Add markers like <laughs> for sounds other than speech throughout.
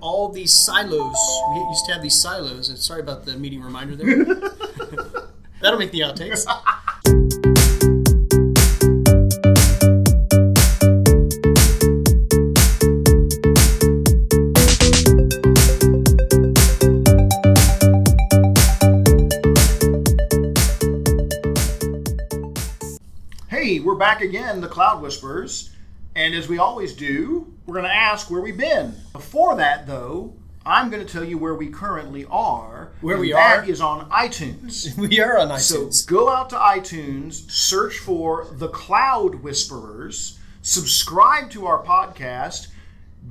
all these silos. We used to have these silos, and sorry about the meeting reminder there. <laughs> That'll make the outtakes. Hey, we're back again, the Cloud Whisperers. And as we always do, we're going to ask where we've been. Before that, though, I'm going to tell you where we currently are. Where and we that are? is on iTunes. <laughs> we are on iTunes. So go out to iTunes, search for the Cloud Whisperers, subscribe to our podcast,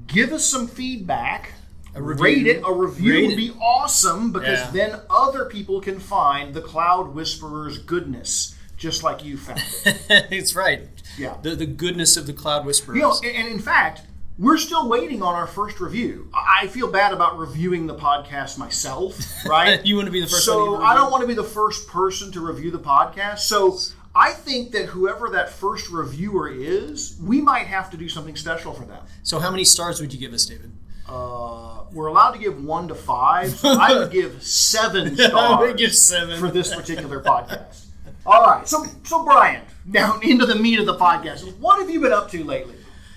give us some feedback. Rate it. A review Rate would it. be awesome because Yeah. then other people can find the Cloud Whisperers' goodness, just like you found it. <laughs> it's right. Yeah. The, the goodness of the cloud whisperers. You know, and, in fact, we're still waiting on our first review. I I feel bad about reviewing the podcast myself, <laughs> right? You want to be the first so I don't want to be the first person to review the podcast. So I think that whoever that first reviewer is, we might have to do something special for them. So how many stars would you give us, David? Uh, we're allowed to give one to five. So I would give <laughs> seven I stars would give seven. for this particular podcast. All right, so so Brian, <laughs> now into the meat of the podcast. What have you been up to lately?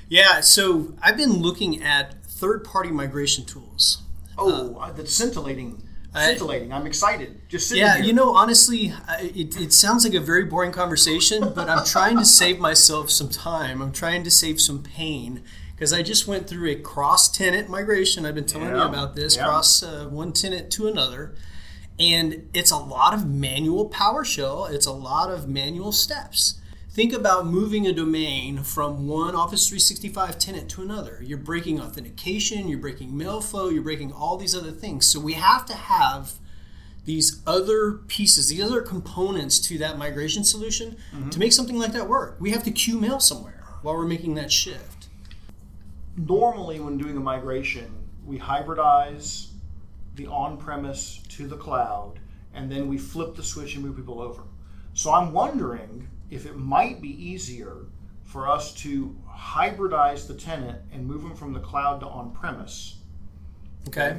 Yeah, so I've been looking at third-party migration tools. Oh, uh, that's scintillating. Scintillating. I'm excited. Just sitting Yeah, here. you know, honestly, it, it sounds like a very boring conversation, but I'm trying to save myself some time. I'm trying to save some pain because I just went through a cross tenant migration. I've been telling you about this yeah. cross uh, one tenant to another. And it's a lot of manual PowerShell, it's a lot of manual steps. Think about moving a domain from one Office 365 tenant to another. You're breaking authentication, you're breaking mail flow, you're breaking all these other things. So we have to have these other pieces, these other components to that migration solution mm-hmm. to make something like that work. We have to queue mail somewhere while we're making that shift. normally when doing a migration, we hybridize the on-premise to the cloud, and then we flip the switch and move people over. So I'm wondering if it might be easier for us to hybridize the tenant and move them from the cloud to on-premise, Okay.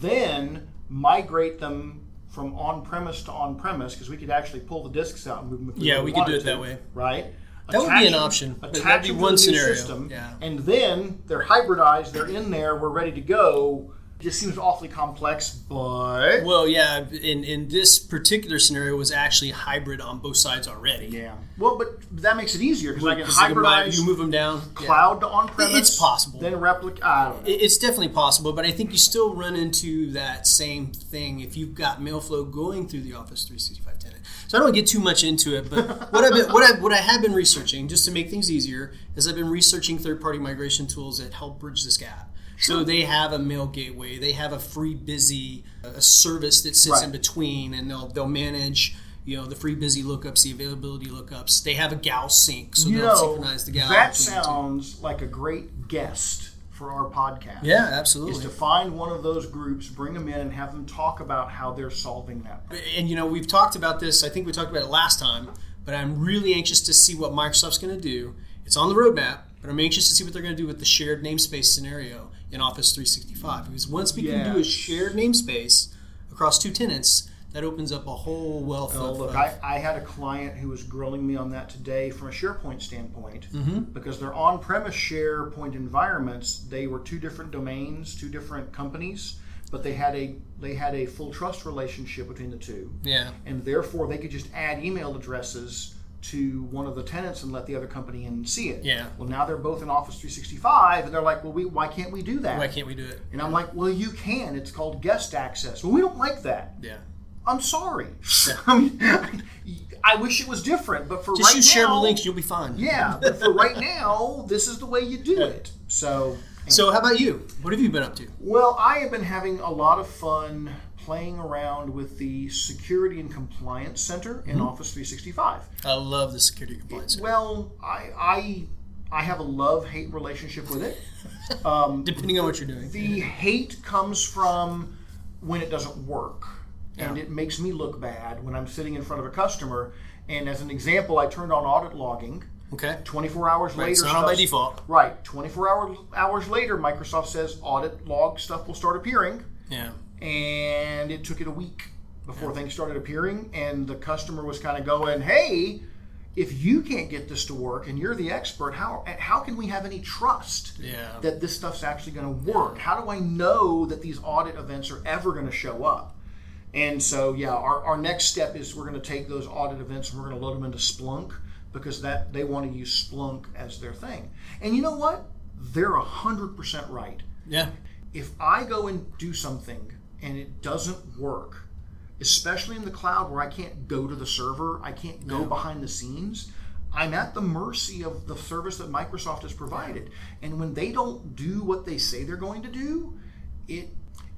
then migrate them from on-premise to on-premise because we could actually pull the disks out and move them. If we Yeah, we could do it that way. right? That would be an option, attach be to one scenario. system, Yeah. and then they're hybridized. They're in there. We're ready to go. It just seems awfully complex, but Well, yeah, in, in this particular scenario was actually hybrid on both sides already. yeah. Well, but that makes it easier because I can hybridize You move them down. Yeah. cloud to on-premise. It's possible. Then replicate. I don't know. It's definitely possible, but I think you still run into that same thing if you've got mail flow going through the Office 365 tenant. So I don't want to get too much into it, but <laughs> what I've been, what I what I have been researching just to make things easier is I've been researching third-party migration tools that help bridge this gap. So they have a mail gateway, they have a free busy uh, a service that sits Right. in between, and they'll they'll manage. You know the free busy lookups, the availability lookups. They have a GAL sync, so you they'll know, synchronize the GAL. that sounds like a great guest for our podcast. Yeah, absolutely. Is to find one of those groups, bring them in, and have them talk about how they're solving that. problem. and you know we've talked about this i think we talked about it last time but i'm really anxious to see what microsoft's going to do it's on the roadmap but i'm anxious to see what they're going to do with the shared namespace scenario in office 365 because once we can do a shared namespace across two tenants that opens up a whole wealth Oh, of look, of- I, I had a client who was grilling me on that today from a SharePoint standpoint. Mm-hmm. because their on-premise SharePoint environments they were two different domains, two different companies, but they had a they had a full trust relationship between the two, yeah. And therefore they could just add email addresses to one of the tenants and let the other company in and see it. Yeah. Well, now they're both in Office 365, and they're like, "Well, we why can't we do that?" why can't we do it And I'm like, "Well, you can. It's called guest access." Well, we don't like that. yeah I'm sorry. <laughs> I mean, I wish it was different, but for just right use now, shareable links you'll be fine yeah, but for right now, this is the way you do it. So, so how about you what have you been up to well, I have been having a lot of fun playing around with the Security and Compliance Center in Office 365. i love the security compliance Center. Well, I I, I have a love hate relationship with it. <laughs> Um, depending on what you're doing the hate comes from when it doesn't work and Yeah. it makes me look bad when i'm sitting in front of a customer and as an example i turned on audit logging Okay. 24 hours later, it's not by default. Right. 24 hours hours later, Microsoft says audit log stuff will start appearing, Yeah. And it took it a week before things started appearing, and the customer was kind of going, "Hey, if you can't get this to work and you're the expert, how how can we have any trust Yeah. that this stuff's actually going to work? How do I know that these audit events are ever going to show up?" And so, yeah, our, our next step is we're going to take those audit events and we're going to load them into Splunk because that they want to use Splunk as their thing. And you know what? They're hundred percent right. Yeah. If I go and do something and it doesn't work, especially in the cloud where I can't go to the server, I can't go behind the scenes. I'm at the mercy of the service that Microsoft has provided. And when they don't do what they say they're going to do, it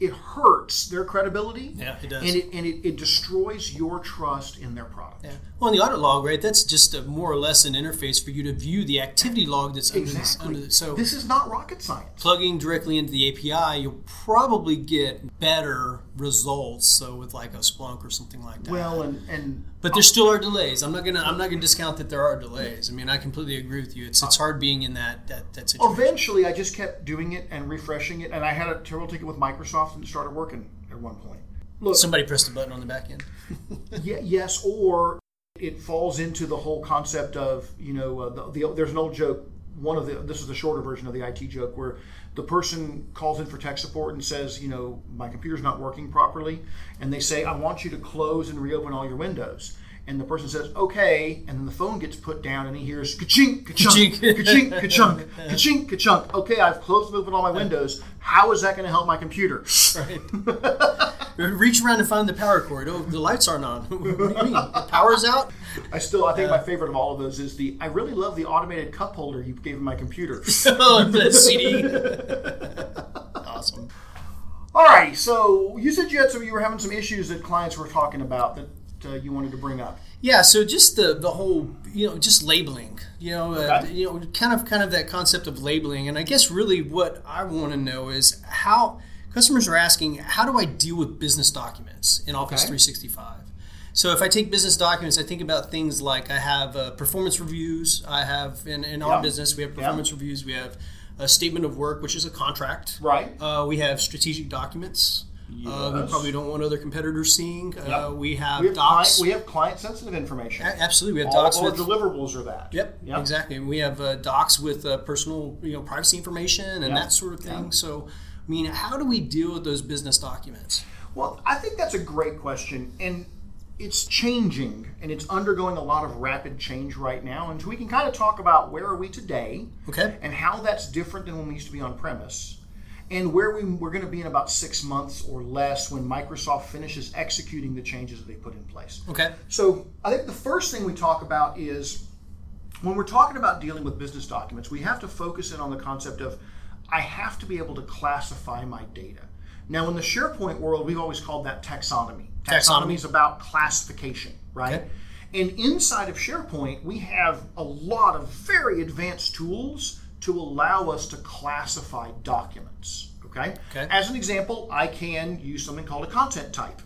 it hurts their credibility. Yeah, it does. And it and it, it destroys your trust in their product. Yeah. Well, in the audit log, right? That's just a, more or less an interface for you to view the activity log that's under this. Exactly. Under the, so this is not rocket science. plugging directly into the API, you'll probably get better results. So with like a Splunk or something like that. Well, and and but there still are delays. I'm not gonna I'm not gonna discount that there are delays. I mean, I completely agree with you. It's it's hard being in that that that situation. eventually I just kept doing it and refreshing it, and I had a terrible ticket with Microsoft and it started working at one point. Look, Somebody pressed a button on the back end. <laughs> Ye- yes, or it falls into the whole concept of you know uh, the, the there's an old joke. One of the this is the shorter version of the IT joke where the person calls in for tech support and says, you know, my computer's not working properly, and they say, I want you to close and reopen all your windows. And the person says, okay, and then the phone gets put down, and he hears ka-chink, ka-chunk, Ka-chink. <laughs> ka-chunk, ka-chink, ka-chunk. Okay, I've closed and opened all my windows. How is that going to help my computer? Right. <laughs> Reach around and find the power cord. Oh, the lights aren't on. <laughs> what do you mean? The power's out? I still, I think my favorite of all of those is the. I really love the automated cup holder you gave my computer. <laughs> oh, the CD. <laughs> awesome. Alrighty, so you said you had some, you were having some issues that clients were talking about that uh, you wanted to bring up. Yeah, so just the the whole you know just labeling, you know, uh, you know, kind of kind of that concept of labeling, and I guess really what I want to know is how customers are asking, how do I deal with business documents in Office Okay. 365? So if I take business documents, I think about things like I have uh, performance reviews. I have in, in our Yeah. business we have performance reviews. We have a statement of work, which is a contract. Right. Uh, we have strategic documents. Uh, we probably don't want other competitors seeing. Uh, we have We have, docs. client, we have client sensitive information. A- Absolutely, we have all docs our with deliverables are that. Yep, Yep. exactly. We have uh, docs with uh, personal, you know, privacy information and Yeah. that sort of thing. So, I mean, how do we deal with those business documents? Well, I think that's a great question, and it's changing, and it's undergoing a lot of rapid change right now. And so we can kind of talk about where are we today, Okay. and how that's different than when we used to be on premise, and where we, we're going to be in about six months or less when Microsoft finishes executing the changes that they put in place. Okay. So I think the first thing we talk about is when we're talking about dealing with business documents, we have to focus in on the concept of I have to be able to classify my data. Now, in the SharePoint world, we've always called that taxonomy. Taxonomy. Is about classification, right? Okay. And inside of SharePoint, we have a lot of very advanced tools to allow us to classify documents. Okay? Okay. As an example, I can use something called a content type.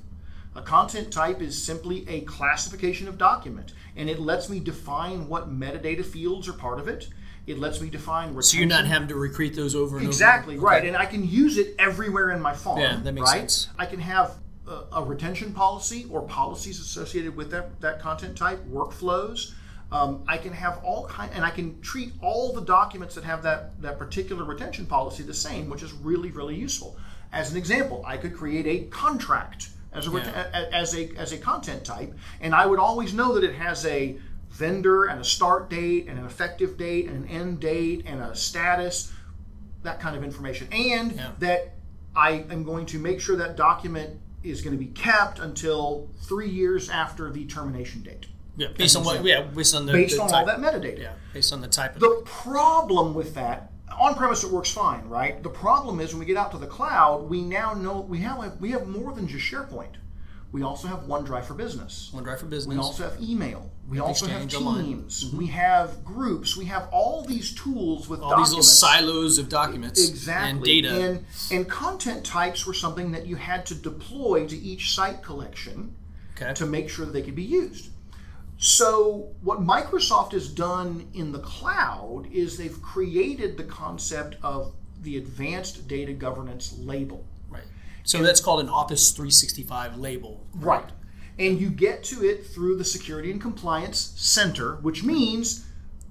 A content type is simply a classification of document, and it lets me define what metadata fields are part of it. It lets me define retention. So you're not having to recreate those over and Exactly over. right, and I can use it everywhere in my farm. Yeah, that makes right? sense. I can have a, a retention policy or policies associated with that, that content type, workflows. Um, I can have all kind, and I can treat all the documents that have that that particular retention policy the same, which is really really useful. As an example, I could create a contract as a, Yeah. a- as a as a content type, and I would always know that it has a vendor and a start date and an effective date and an end date and a status that kind of information, and Yeah. that I am going to make sure that document is going to be kept until three years after the termination date, Yeah, based on what? Yeah, based on the based the on type. all that metadata. Yeah, based on the type of. The problem with that, on premise it works fine, right? The problem is when we get out to the cloud, we now know we have we have more than just SharePoint. We also have OneDrive for Business. OneDrive for Business. We also have email. We also have. Teams. Mm-hmm. We have groups. We have all these tools with all these little silos of documents Exactly. and data. And, and content types were something that you had to deploy to each site collection okay. to make sure that they could be used. So, what Microsoft has done in the cloud is they've created the concept of the Advanced Data Governance label. Right. So that's called an Office 365 label. Right. And you get to it through the Security and Compliance Center, which means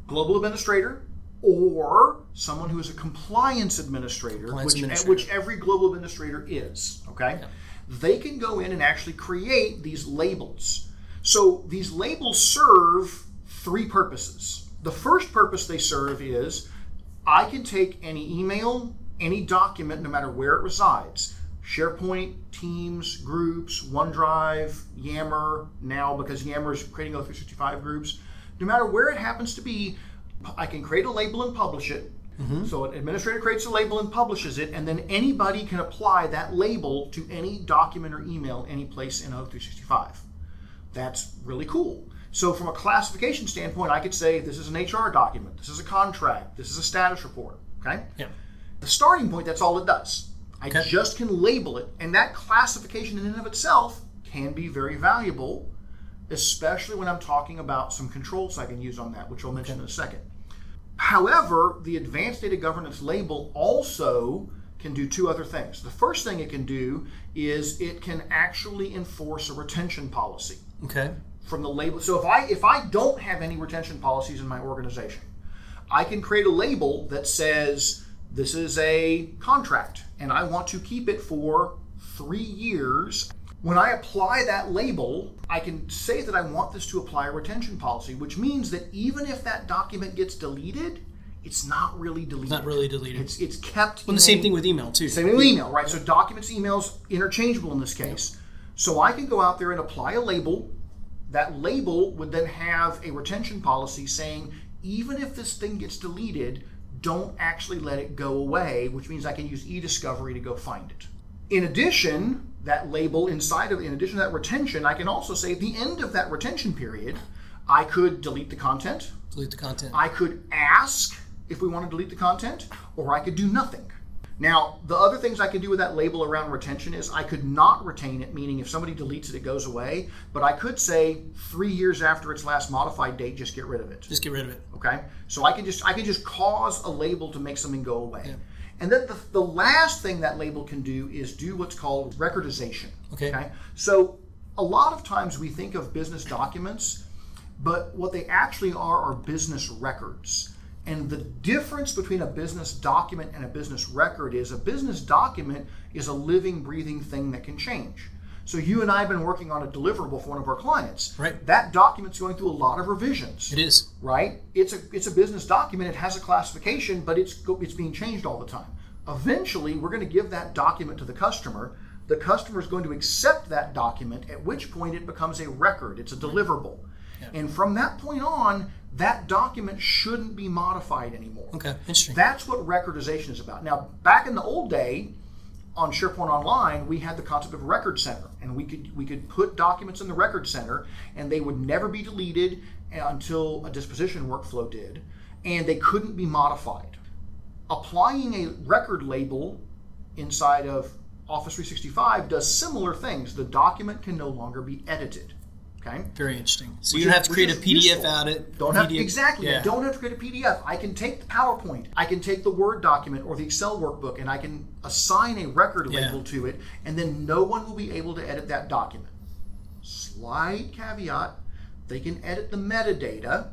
global administrator or someone who is a compliance administrator, Compliance which, eh, administrator. which every global administrator is. Okay. They can go in and actually create these labels. So these labels serve three purposes. The first purpose they serve is I can take any email, any document, no matter where it resides SharePoint, Teams, Groups, OneDrive, Yammer, now because Yammer is creating other 365 groups. No matter where it happens to be, I can create a label and publish it. Mm-hmm. So an administrator creates a label and publishes it, and then anybody can apply that label to any document or email any place in O365. That's really cool. So from a classification standpoint, I could say this is an HR document, this is a contract, this is a status report. Okay. Yeah. The starting point, that's all it does. I Okay. just can label it, and that classification in and of itself can be very valuable, especially when I'm talking about some controls I can use on that, which I'll mention in a second. However, the advanced data governance label also can do two other things. The first thing it can do is it can actually enforce a retention policy Okay. from the label. So if I if I don't have any retention policies in my organization, I can create a label that says this is a contract and I want to keep it for 3 years. When I apply that label, I can say that I want this to apply a retention policy, which means that even if that document gets deleted, it's not really deleted. Not really deleted. It's it's kept. Well, in the same a- thing with email too. same with email, right? So documents, emails, interchangeable in this case. So I can go out there and apply a label. That label would then have a retention policy saying, even if this thing gets deleted, don't actually let it go away, which means I can use eDiscovery to go find it. In addition, that label inside of, in addition to that retention, I can also say at the end of that retention period, I could delete the content, Delete the content. I could ask if we want to delete the content, or I could do nothing. Now, the other things I could do with that label around retention is I could not retain it, meaning if somebody deletes it, it goes away. But I could say three years after its last modified date, just get rid of it. Just get rid of it. Okay, so I can just I can just cause a label to make something go away. And then the, the last thing that label can do is do what's called recordization. Okay. Okay. So a lot of times we think of business documents, but what they actually are are business records. And the difference between a business document and a business record is a business document is a living, breathing thing that can change. So you and I have been working on a deliverable for one of our clients. Right. That document's going through a lot of revisions It is. right? It's a it's a business document. It has a classification, but it's it's being changed all the time. Eventually, we're going to give that document to the customer. The customer is going to accept that document. At which point, it becomes a record. It's a deliverable, and from that point on, that document shouldn't be modified anymore. Okay. Interesting. That's what recordization is about. Now, back in the old day, on SharePoint Online, we had the concept of a record center, and we could we could put documents in the record center, and they would never be deleted eh, until a disposition workflow did, and they couldn't be modified. Applying a record label inside of Office 365 does similar things. The document can no longer be edited. Okay. Very interesting. So Which you don't have to create a PDF out it. Don't have PDF exactly. Yeah. Don't have to create a PDF. I can take the PowerPoint. I can take the Word document or the Excel workbook, and I can assign a record Yeah. label to it, and then no one will be able to edit that document. Slight caveat: they can edit the metadata.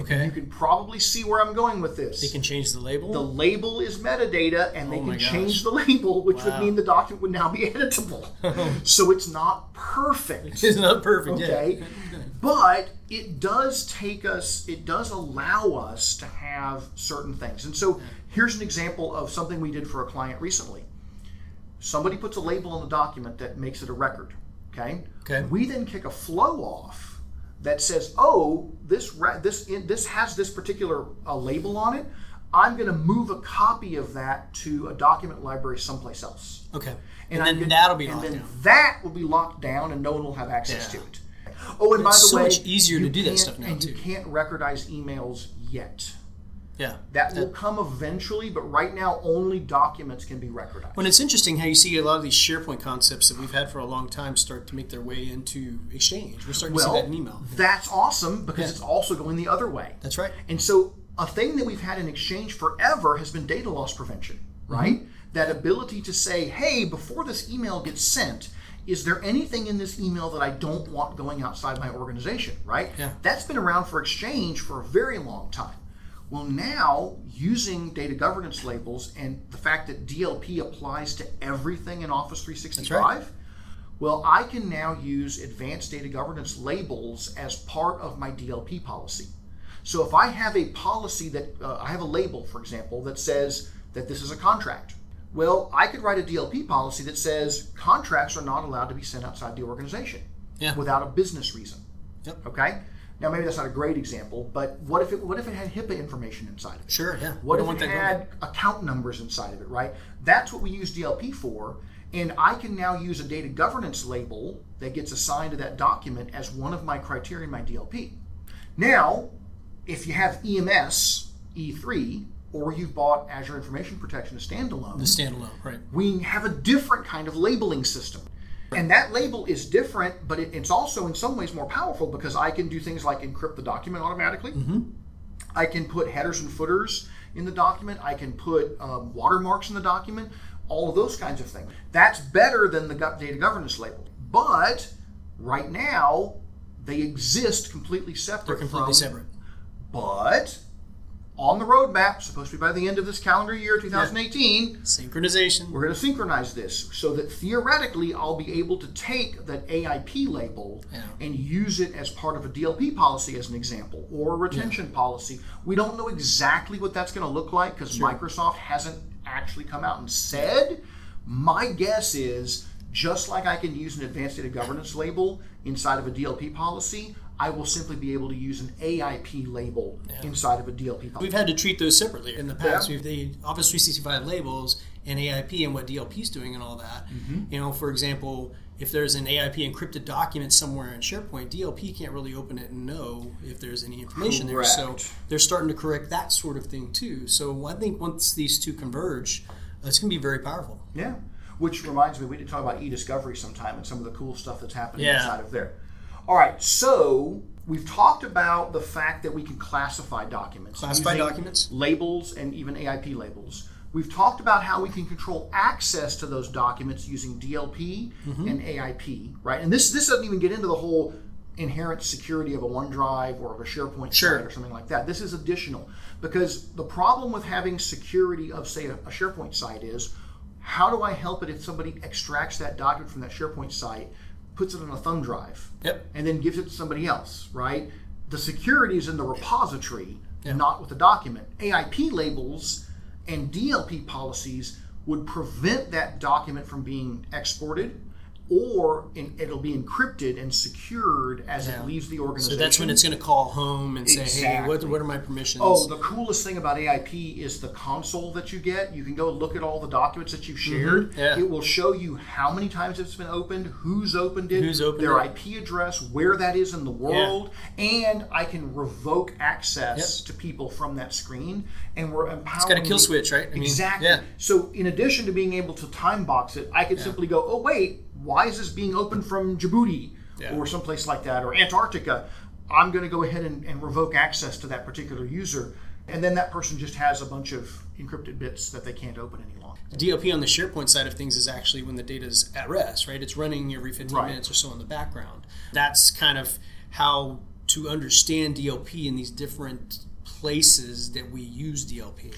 Okay. You can probably see where I'm going with this. They can change the label. the label is metadata, and they Oh can change the label, which would mean the document would now be <laughs> editable. <laughs> so it's not perfect. it's not perfect. Okay. But it does take us, it does allow us to have certain things. And so here's an example of something we did for a client recently. Somebody puts a label on the document that makes it a record. Okay. Okay. We then kick a flow off that says, "Oh, this this this has this particular uh, label on it. I'm going to move a copy of that to a document library someplace else." Okay. and, And, then gonna- that'll be and locked then down. that will be locked down, and no one will have access Yeah. to it. Oh, and by It's the so way, much easier to do that stuff now, and too. you can't recordize emails yet. Yeah. That will come eventually, but right now only documents can be recordized. When it's interesting how you see a lot of these SharePoint concepts that we've had for a long time start to make their way into Exchange. We're starting to see that in email. That's awesome because Yeah. it's also going the other way. That's right. And so, a thing that we've had in Exchange forever has been data loss prevention, Mm-hmm. right? That ability to say, hey, before this email gets sent, is there anything in this email that I don't want going outside my organization, right? Yeah. That's been around for Exchange for a very long time. Well, now using data governance labels and the fact that DLP applies to everything in Office 365, well, I can now use advanced data governance labels as part of my DLP policy. So if I have a policy that uh, I have a label, for example, that says that this is a contract, well, I could write a DLP policy that says contracts are not allowed to be sent outside the organization Yeah. without a business reason. Yep. Okay. Now maybe that's not a great example, but what if it what if it had HIPAA information inside of it? Sure, yeah. What We if want it had account numbers inside of it, right? That's what we use DLP for. And I can now use a data governance label that gets assigned to that document as one of my criteria in my DLP. Now, if you have EMS E3 or you've bought Azure Information Protection as standalone, The standalone, right? we have a different kind of labeling system. And that label is different, but it, it's also in some ways more powerful because I can do things like encrypt the document automatically. I can put headers and footers in the document. I can put um, watermarks in the document. All of those kinds of things. That's better than the data governance label. But right now, they exist completely separate. They're completely from, separate. But on the roadmap, supposed to be by the end of this calendar year, 2018. Synchronization. We're going to synchronize this so that theoretically I'll be able to take that AIP label Yeah. and use it as part of a DLP policy, as an example, or a retention policy. We don't know exactly what that's going to look like because Microsoft hasn't actually come out and said. My guess is just like I can use an advanced data governance label inside of a DLP policy, I will simply be able to use an AIP label inside of a DLP policy. We've had to treat those separately in the past. Yeah. We've the Office 365 labels and AIP and what DLP is doing and all that. Mm-hmm. You know, for example, if there's an AIP encrypted document somewhere in SharePoint, DLP can't really open it and know if there's any information there. So they're starting to correct that sort of thing too. So I think once these two converge, uh, it's going to be very powerful. Yeah. Which reminds me, we need to talk about e-discovery sometime and some of the cool stuff that's happening Yeah. inside of there. All right, so we've talked about the fact that we can classify documents. Classify documents. Labels and even AIP labels. We've talked about how we can control access to those documents using DLP Mm-hmm. and AIP, right? And this this doesn't even get into the whole inherent security of a OneDrive or of a SharePoint Sure. site or something like that. This is additional because the problem with having security of say a, a SharePoint site is how do I help it if somebody extracts that document from that SharePoint site, puts it on a thumb drive, Yep. and then gives it to somebody else, right? The security is in the repository, Yeah. not with the document. AIP labels and DLP policies would prevent that document from being exported, or in, it'll be encrypted and secured as Yeah. it leaves the organization. So that's when it's going to call home and say, "Hey, what, what are my permissions?" Oh, the coolest thing about AIP is the console that you get. You can go look at all the documents that you've shared. Mm-hmm. yeah. It will show you how many times it's been opened, who's opened it, Who's opened their it. IP address, where that is in the world, and I can revoke access to people from that screen. And we're empowering. it's got a kill switch, right? I mean, Exactly. Yeah. So, in addition to being able to time box it, I could simply go, oh, wait, why is this being opened from Djibouti Yeah. or someplace like that or Antarctica? I'm going to go ahead and, and revoke access to that particular user. And then that person just has a bunch of encrypted bits that they can't open any longer. DLP on the SharePoint side of things is actually when the data is at rest, right? It's running every 15 Right. minutes or so in the background. That's kind of how to understand DLP in these different places that we use DLP.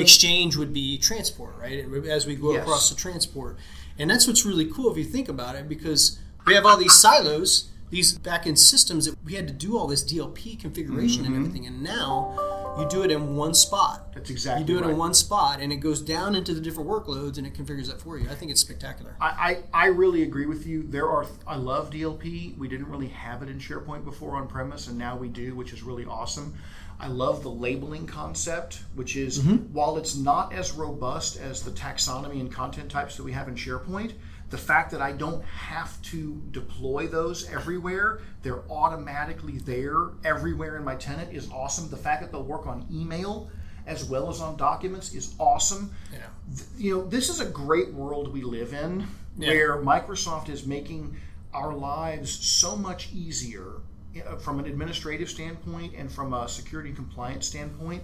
Exchange would be transport, right? As we go Yes. across the transport. And that's what's really cool if you think about it because we have all these silos, these back-end systems that we had to do all this DLP configuration Mm-hmm. and everything. And now you do it in one spot. That's exactly You do it right. in one spot, and it goes down into the different workloads, and it configures that for you. I think it's spectacular. I, I, I really agree with you. There are I love DLP. We didn't really have it in SharePoint before on premise, and now we do, which is really awesome. I love the labeling concept, which is mm-hmm. while it's not as robust as the taxonomy and content types that we have in SharePoint, the fact that I don't have to deploy those everywhere, they're automatically there everywhere in my tenant is awesome. The fact that they'll work on email as well as on documents is awesome. Yeah. You know, this is a great world we live in Yeah. where Microsoft is making our lives so much easier from an administrative standpoint and from a security compliance standpoint.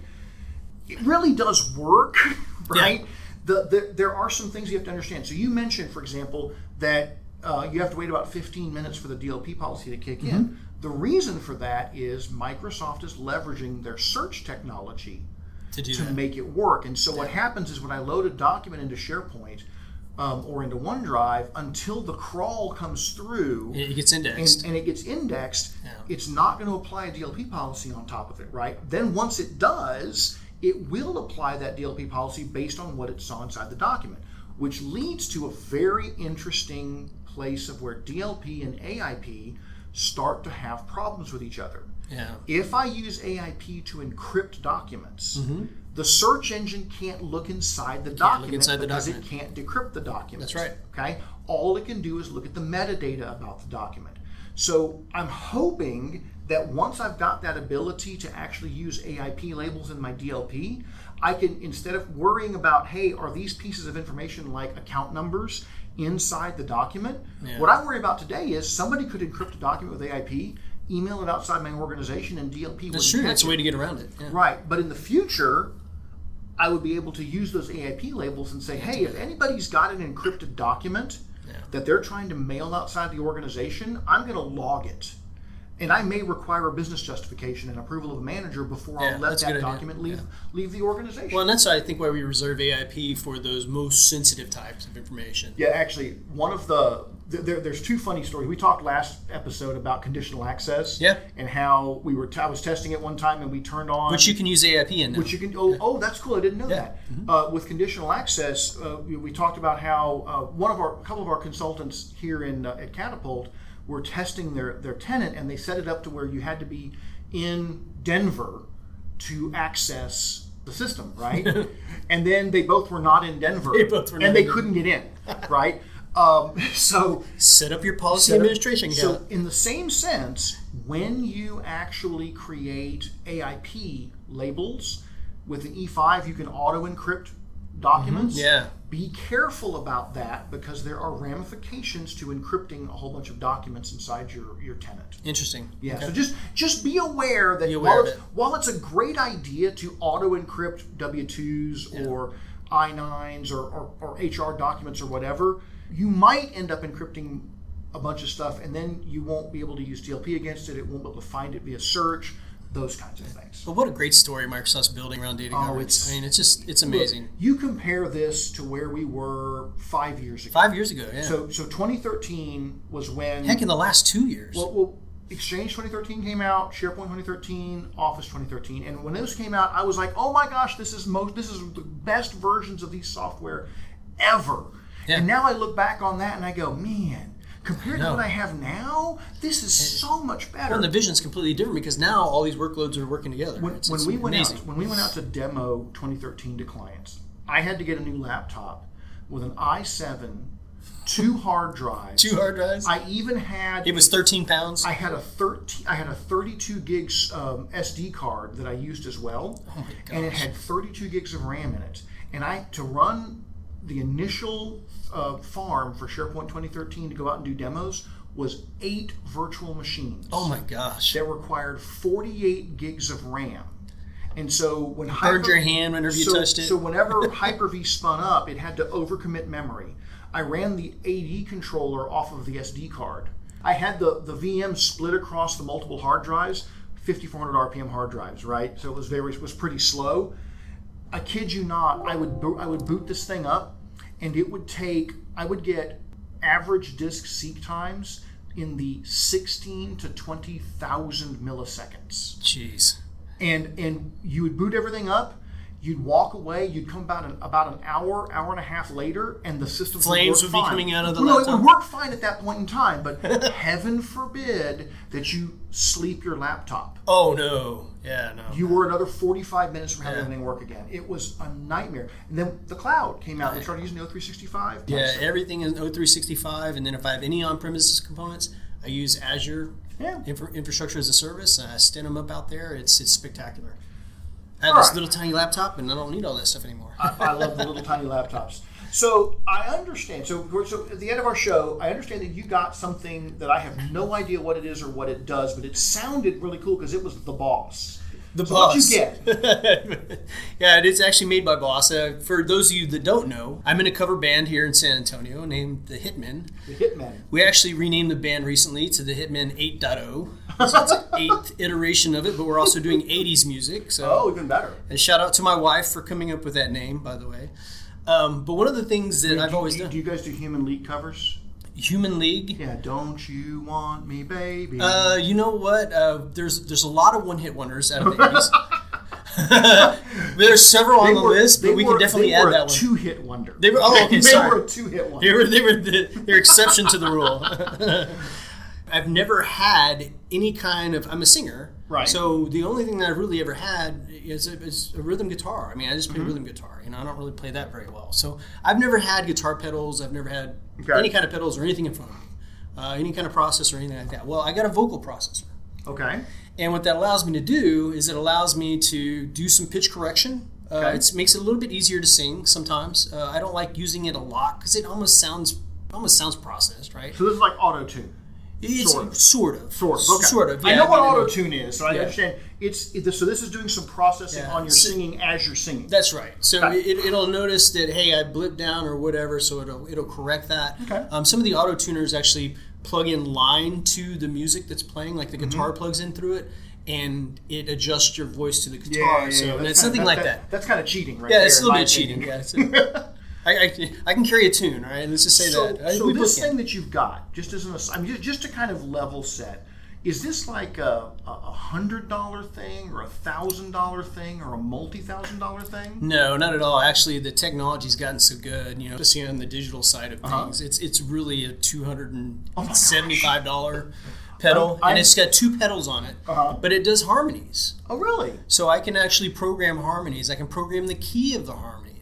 It really does work, <laughs> right? The, the, there are some things you have to understand. So you mentioned, for example, that uh, you have to wait about 15 minutes for the DLP policy to kick in. The reason for that is Microsoft is leveraging their search technology To do to make it work. And so what happens is when I load a document into SharePoint um, or into OneDrive, until the crawl comes through It gets indexed. and it gets indexed, Yeah. it's not going to apply a DLP policy on top of it, right? Then once it does, it will apply that DLP policy based on what it saw inside the document, which leads to a very interesting place of where DLP and AIP start to have problems with each other. yeah. If I use AIP to encrypt documents, the search engine can't look inside the document inside the because document. it can't decrypt the document. That's right. Okay? All it can do is look at the metadata about the document. So I'm hoping that once I've got that ability to actually use AIP labels in my DLP, I can instead of worrying about, hey, are these pieces of information like account numbers inside the document? Yeah. What I worry about today is somebody could encrypt a document with AIP, email it outside my organization, and DLP That's true. That's a way to get around it. Yeah. Right, but in the future, I would be able to use those AIP labels and say, hey, if anybody's got an encrypted document Yeah. that they're trying to mail outside the organization, I'm going to log it. And I may require a business justification and approval of a manager before Yeah, I'll let that good idea. document leave Yeah. leave the organization. Well, and that's I think why we reserve AIP for those most sensitive types of information. Yeah, actually, one of the there, there's two funny stories. We talked last episode about conditional access. Yeah. And how we were t- I was testing it one time and we turned on Which you can use AIP in now. which you can oh, oh that's cool i didn't know Yeah. that uh, with conditional access uh, we, we talked about how uh, one of our a couple of our consultants here in uh, at catapult were testing their their tenant and they set it up to where you had to be in denver to access the system right? <laughs> And then they both were not in denver They both were not and they couldn't get in right? Um, so Set up your policy up- administration account. So, in the same sense, when you actually create AIP labels with an E5, you can auto encrypt documents. Mm-hmm. Yeah. Be careful about that because there are ramifications to encrypting a whole bunch of documents inside your, your tenant. Interesting. Yeah, Okay. so just just be aware that Be aware while, it's, it. while it's a great idea to auto encrypt W twos or I nines or, or, or HR documents or whatever, you might end up encrypting a bunch of stuff and then you won't be able to use DLP against it. It won't be able to find it via search, those kinds of things. But what a great story Microsoft's building around data oh, governance. Oh, it's- I mean, it's just it's amazing. You compare this to where we were five years ago. Five years ago, yeah. So so 2013 was when Heck, in the last two years. Well, well, Exchange 2013 came out, SharePoint 2013, Office 2013, and when those came out, I was like, "Oh my gosh, this is most, this is the best versions of these software ever." Yeah. And now I look back on that and I go, "Man, compared to what I have now, this is so much better." and the vision's completely different because now all these workloads are working together. when, It's- when it's we went amazing. out when we went out to demo 2013 to clients, I had to get a new laptop with an i7, two hard drives. two hard drives. I even had it was 13 pounds. I had a 13 I had a 32 gigs um, SD card that I used as well. oh my and it had 32 gigs of RAM in it. And I to run the initial uh, farm for SharePoint 2013 to go out and do demos was eight virtual machines oh my gosh. that required 48 gigs of RAM. And so when Hyper- your hand whenever you so, touched it. So whenever <laughs> Hyper-V spun up, it had to overcommit memory. I ran the AD controller off of the SD card. I had the, the VM split across the multiple hard drives, 5400 RPM hard drives, right? So it was very it was pretty slow. I kid you not, I would bo- I would boot this thing up, and it would take I would get average disk seek times in the 16 to 20,000 milliseconds Jeez. and and you would boot everything up you'd walk away you'd come about an about an hour hour and a half later and the system Flames would, would be coming out of the laptop. no, it would work fine at that point in time but <laughs> heaven forbid that you sleep your laptop Oh no. Yeah, no. you were another 45 minutes from having Yeah. everything work again it was a nightmare and then the cloud came out they started using the O365 yeah, everything is O365, and then if I have any on-premises components, I use Azure yeah infra- infrastructure as a service. And I stand them up out there. It's it's spectacular. I have All this right. little tiny laptop, and I don't need all that stuff anymore. I, I love the little tiny laptops. So I understand. So, so at the end of our show, I understand that you got something that I have no idea what it is or what it does, but it sounded really cool because it was the boss. The So boss. You get? <laughs> yeah, it is actually made by Boss. Uh, for those of you that don't know, I'm in a cover band here in San Antonio named the Hitmen. The Hitman. We actually renamed the band recently to the Hitmen 8.0. So it's an <laughs> eighth iteration of it, but we're also doing 80s music. So Oh, even better. and shout out to my wife for coming up with that name, by the way. Um, but one of the things that I've do, always do, done, do you guys do Human League covers? Human League. Yeah. Don't you want me, baby? Uh, you know what? Uh, there's there's a lot of one hit wonders out of the 80s. <laughs> <laughs> there's several on the list, but we were- can definitely they add were that one. Two-hit wonder. They were- oh, okay, <laughs> they sorry. were a two-hit wonder. They were they were the, they're exception to the rule. I've never had any kind of. I'm a singer, Right. So the only thing that I've really ever had is a, is a rhythm guitar. I mean, I just Mm-hmm. play rhythm guitar. You know, I don't really play that very well. So I've never had guitar pedals. I've never had Okay. any kind of pedals or anything in front of me, uh, any kind of processor or anything like that. Well, I got a vocal processor. Okay. And what that allows me to do is it allows me to do some pitch correction. Uh, Okay. It makes it a little bit easier to sing sometimes. Uh, I don't like using it a lot because it almost sounds almost sounds processed, right? So this is like auto tune. It's Sort of. sort of, Sort of. Okay. sort of. I know what auto tune is, so I Yeah. understand. It's it, so this is doing some processing Yeah. on your So- singing as you're singing. That's right. So Okay. it, it'll notice that hey, I blipped down or whatever, so it'll it'll correct that. Okay. Um, some of the auto tuners actually plug in line to the music that's playing, like the guitar plugs in through it, and it adjusts your voice to the guitar. so and that's it's something like that. That's kind of cheating, right? Yeah, it's a little bit cheating. Yeah, <laughs> I, I, I can carry a tune, all right? Let's just say So, that. I- so this thing that you've got, just as an, I mean, just, to kind of level set, is this like a, a hundred dollar thing, or a thousand dollar thing, or a multi thousand dollar thing? No, not at all. Actually, the technology's gotten so good, you know, especially on the digital side of Uh-huh. things. It's it's really a two hundred and Oh my gosh. seventy-five dollar pedal, I'm- and it's got two pedals on it, Uh-huh. but it does harmonies. Oh, really? So I can actually program harmonies. I can program the key of the harmonies.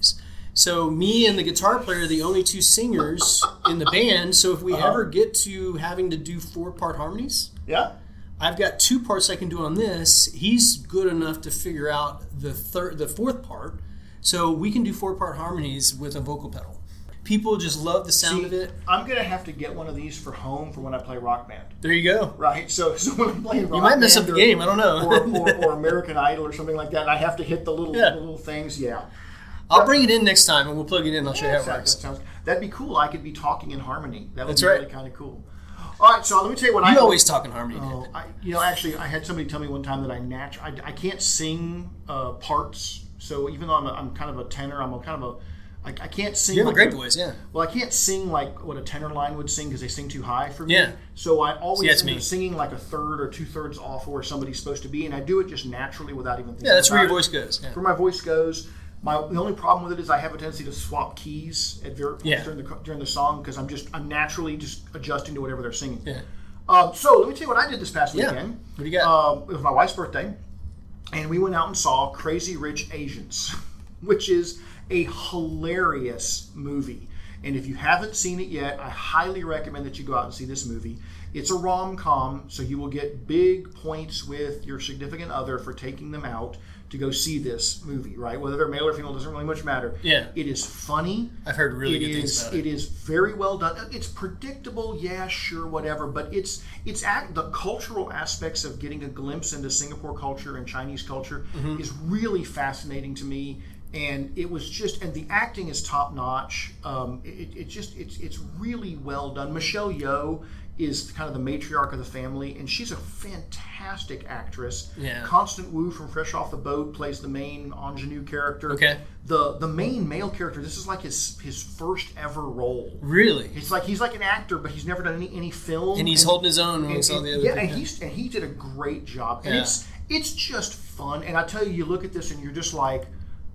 So me and the guitar player are the only two singers in the band. So if we Uh-huh. ever get to having to do four-part harmonies, Yeah. I've got two parts I can do on this. He's good enough to figure out the third, the fourth part. So we can do four-part harmonies with a vocal pedal. People just love the sound See, of it. I'm gonna have to get one of these for home for when I play rock band. There you go. Right. So, <laughs> so when I'm playing rock You might mess up the game. I don't know. or, or, or <laughs> American Idol or something like that, and I have to hit the little Yeah. little things. Yeah. I'll bring it in next time and we'll plug it in. I'll show you how it That works. sounds, that'd be cool. I could be talking in harmony. That would That's be right. really kind of cool. All right, so let me tell you what I You always talk in harmony. Oh. I, you know, actually, I had somebody tell me one time that I natu- I, I can't sing uh, parts. So even though I'm, a, I'm kind of a tenor, I'm a kind of a I, I can't sing. You have a like great voice, yeah. Well, I can't sing like what a tenor line would sing because they sing too high for me. Yeah. So I always that's end up singing like a third or two thirds off where somebody's supposed to be, and I do it just naturally without even thinking. Yeah, that's where your it. voice goes. Yeah. Where my voice goes. My the only problem with it is I have a tendency to swap keys at ver- Yeah. during the during the song because I'm just I'm naturally just adjusting to whatever they're singing. Yeah. Um, so let me tell you what I did this past Yeah. weekend. What do you got? Um, it was my wife's birthday, and we went out and saw Crazy Rich Asians, <laughs> which is a hilarious movie. And if you haven't seen it yet, I highly recommend that you go out and see this movie. It's a rom com, so you will get big points with your significant other for taking them out to go see this movie, right? Whether they're male or female doesn't really much matter. Yeah. It is funny. I've heard really It good things is- about it. It is very well done. It's predictable, yeah, sure, whatever. But it's it's act, the cultural aspects of getting a glimpse into Singapore culture and Chinese culture Mm-hmm. is really fascinating to me. And it was just, and the acting is top notch. Um, it, it just, it's it's really well done. Michelle Yeoh is kind of the matriarch of the family, and she's a fantastic actress. Yeah. Constance Wu from Fresh Off the Boat plays the main ingenue character. Okay. The the main male character. This is like his his first ever role. Really? It's like he's like an actor, but he's never done any any film. And he's holding his own and- amongst all the other yeah, people. and he's and he did a great job. And Yeah. it's it's just fun. And I tell you, you look at this and you're just like,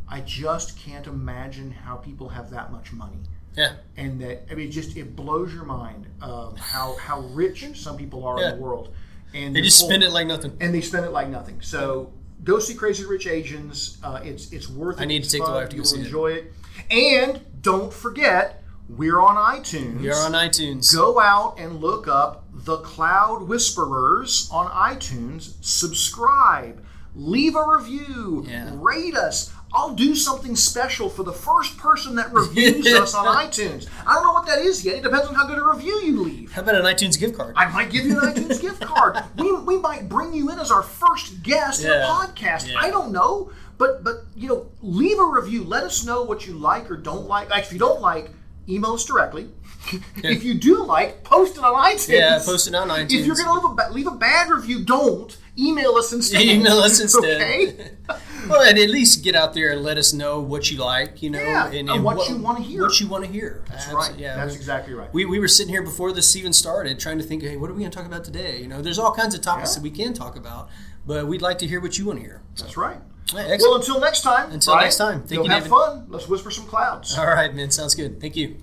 I just can't imagine how people have that much money. Yeah. And that I mean, just it blows your mind um, how how rich some people are in the world. And They just whole- spend it like nothing. and they spend it like nothing. So go see Crazy Rich Asians. Uh, it's it's worth it. I need to It's take the fun. wife to You will see it. enjoy it. And don't forget, we're on iTunes. You're on iTunes. Go out and look up the Cloud Whisperers on iTunes. Subscribe. leave a review, Yeah. rate us. I'll do something special for the first person that reviews <laughs> us on iTunes. I don't know what that is yet. It depends on how good a review you leave. How about an iTunes gift card? I might give you an iTunes <laughs> gift card. We, we might bring you in as our first guest in a podcast. Yeah. I don't know. But but you know, leave a review. Let us know what you like or don't like. Like if you don't like, email us directly. <laughs> if you do like, post it on iTunes. Yeah, post it on iTunes. If you're gonna leave a leave a bad review, don't email us instead. Email us instead. Okay. Well, and at least get out there and let us know what you like, you know, Yeah, and uh, what you wanna hear. What you want to hear. That's Abs- right. Yeah, That's we- exactly right. We, we were sitting here before this even started trying to think, hey, what are we going to talk about today? You know, there's all kinds of topics Yeah. that we can talk about, but we'd like to hear what you want to hear. That's right. Well, until next time. Until Brian, next time. Thank go you, have David. fun. Let's whisper some clouds. all right, man. Sounds good. Thank you.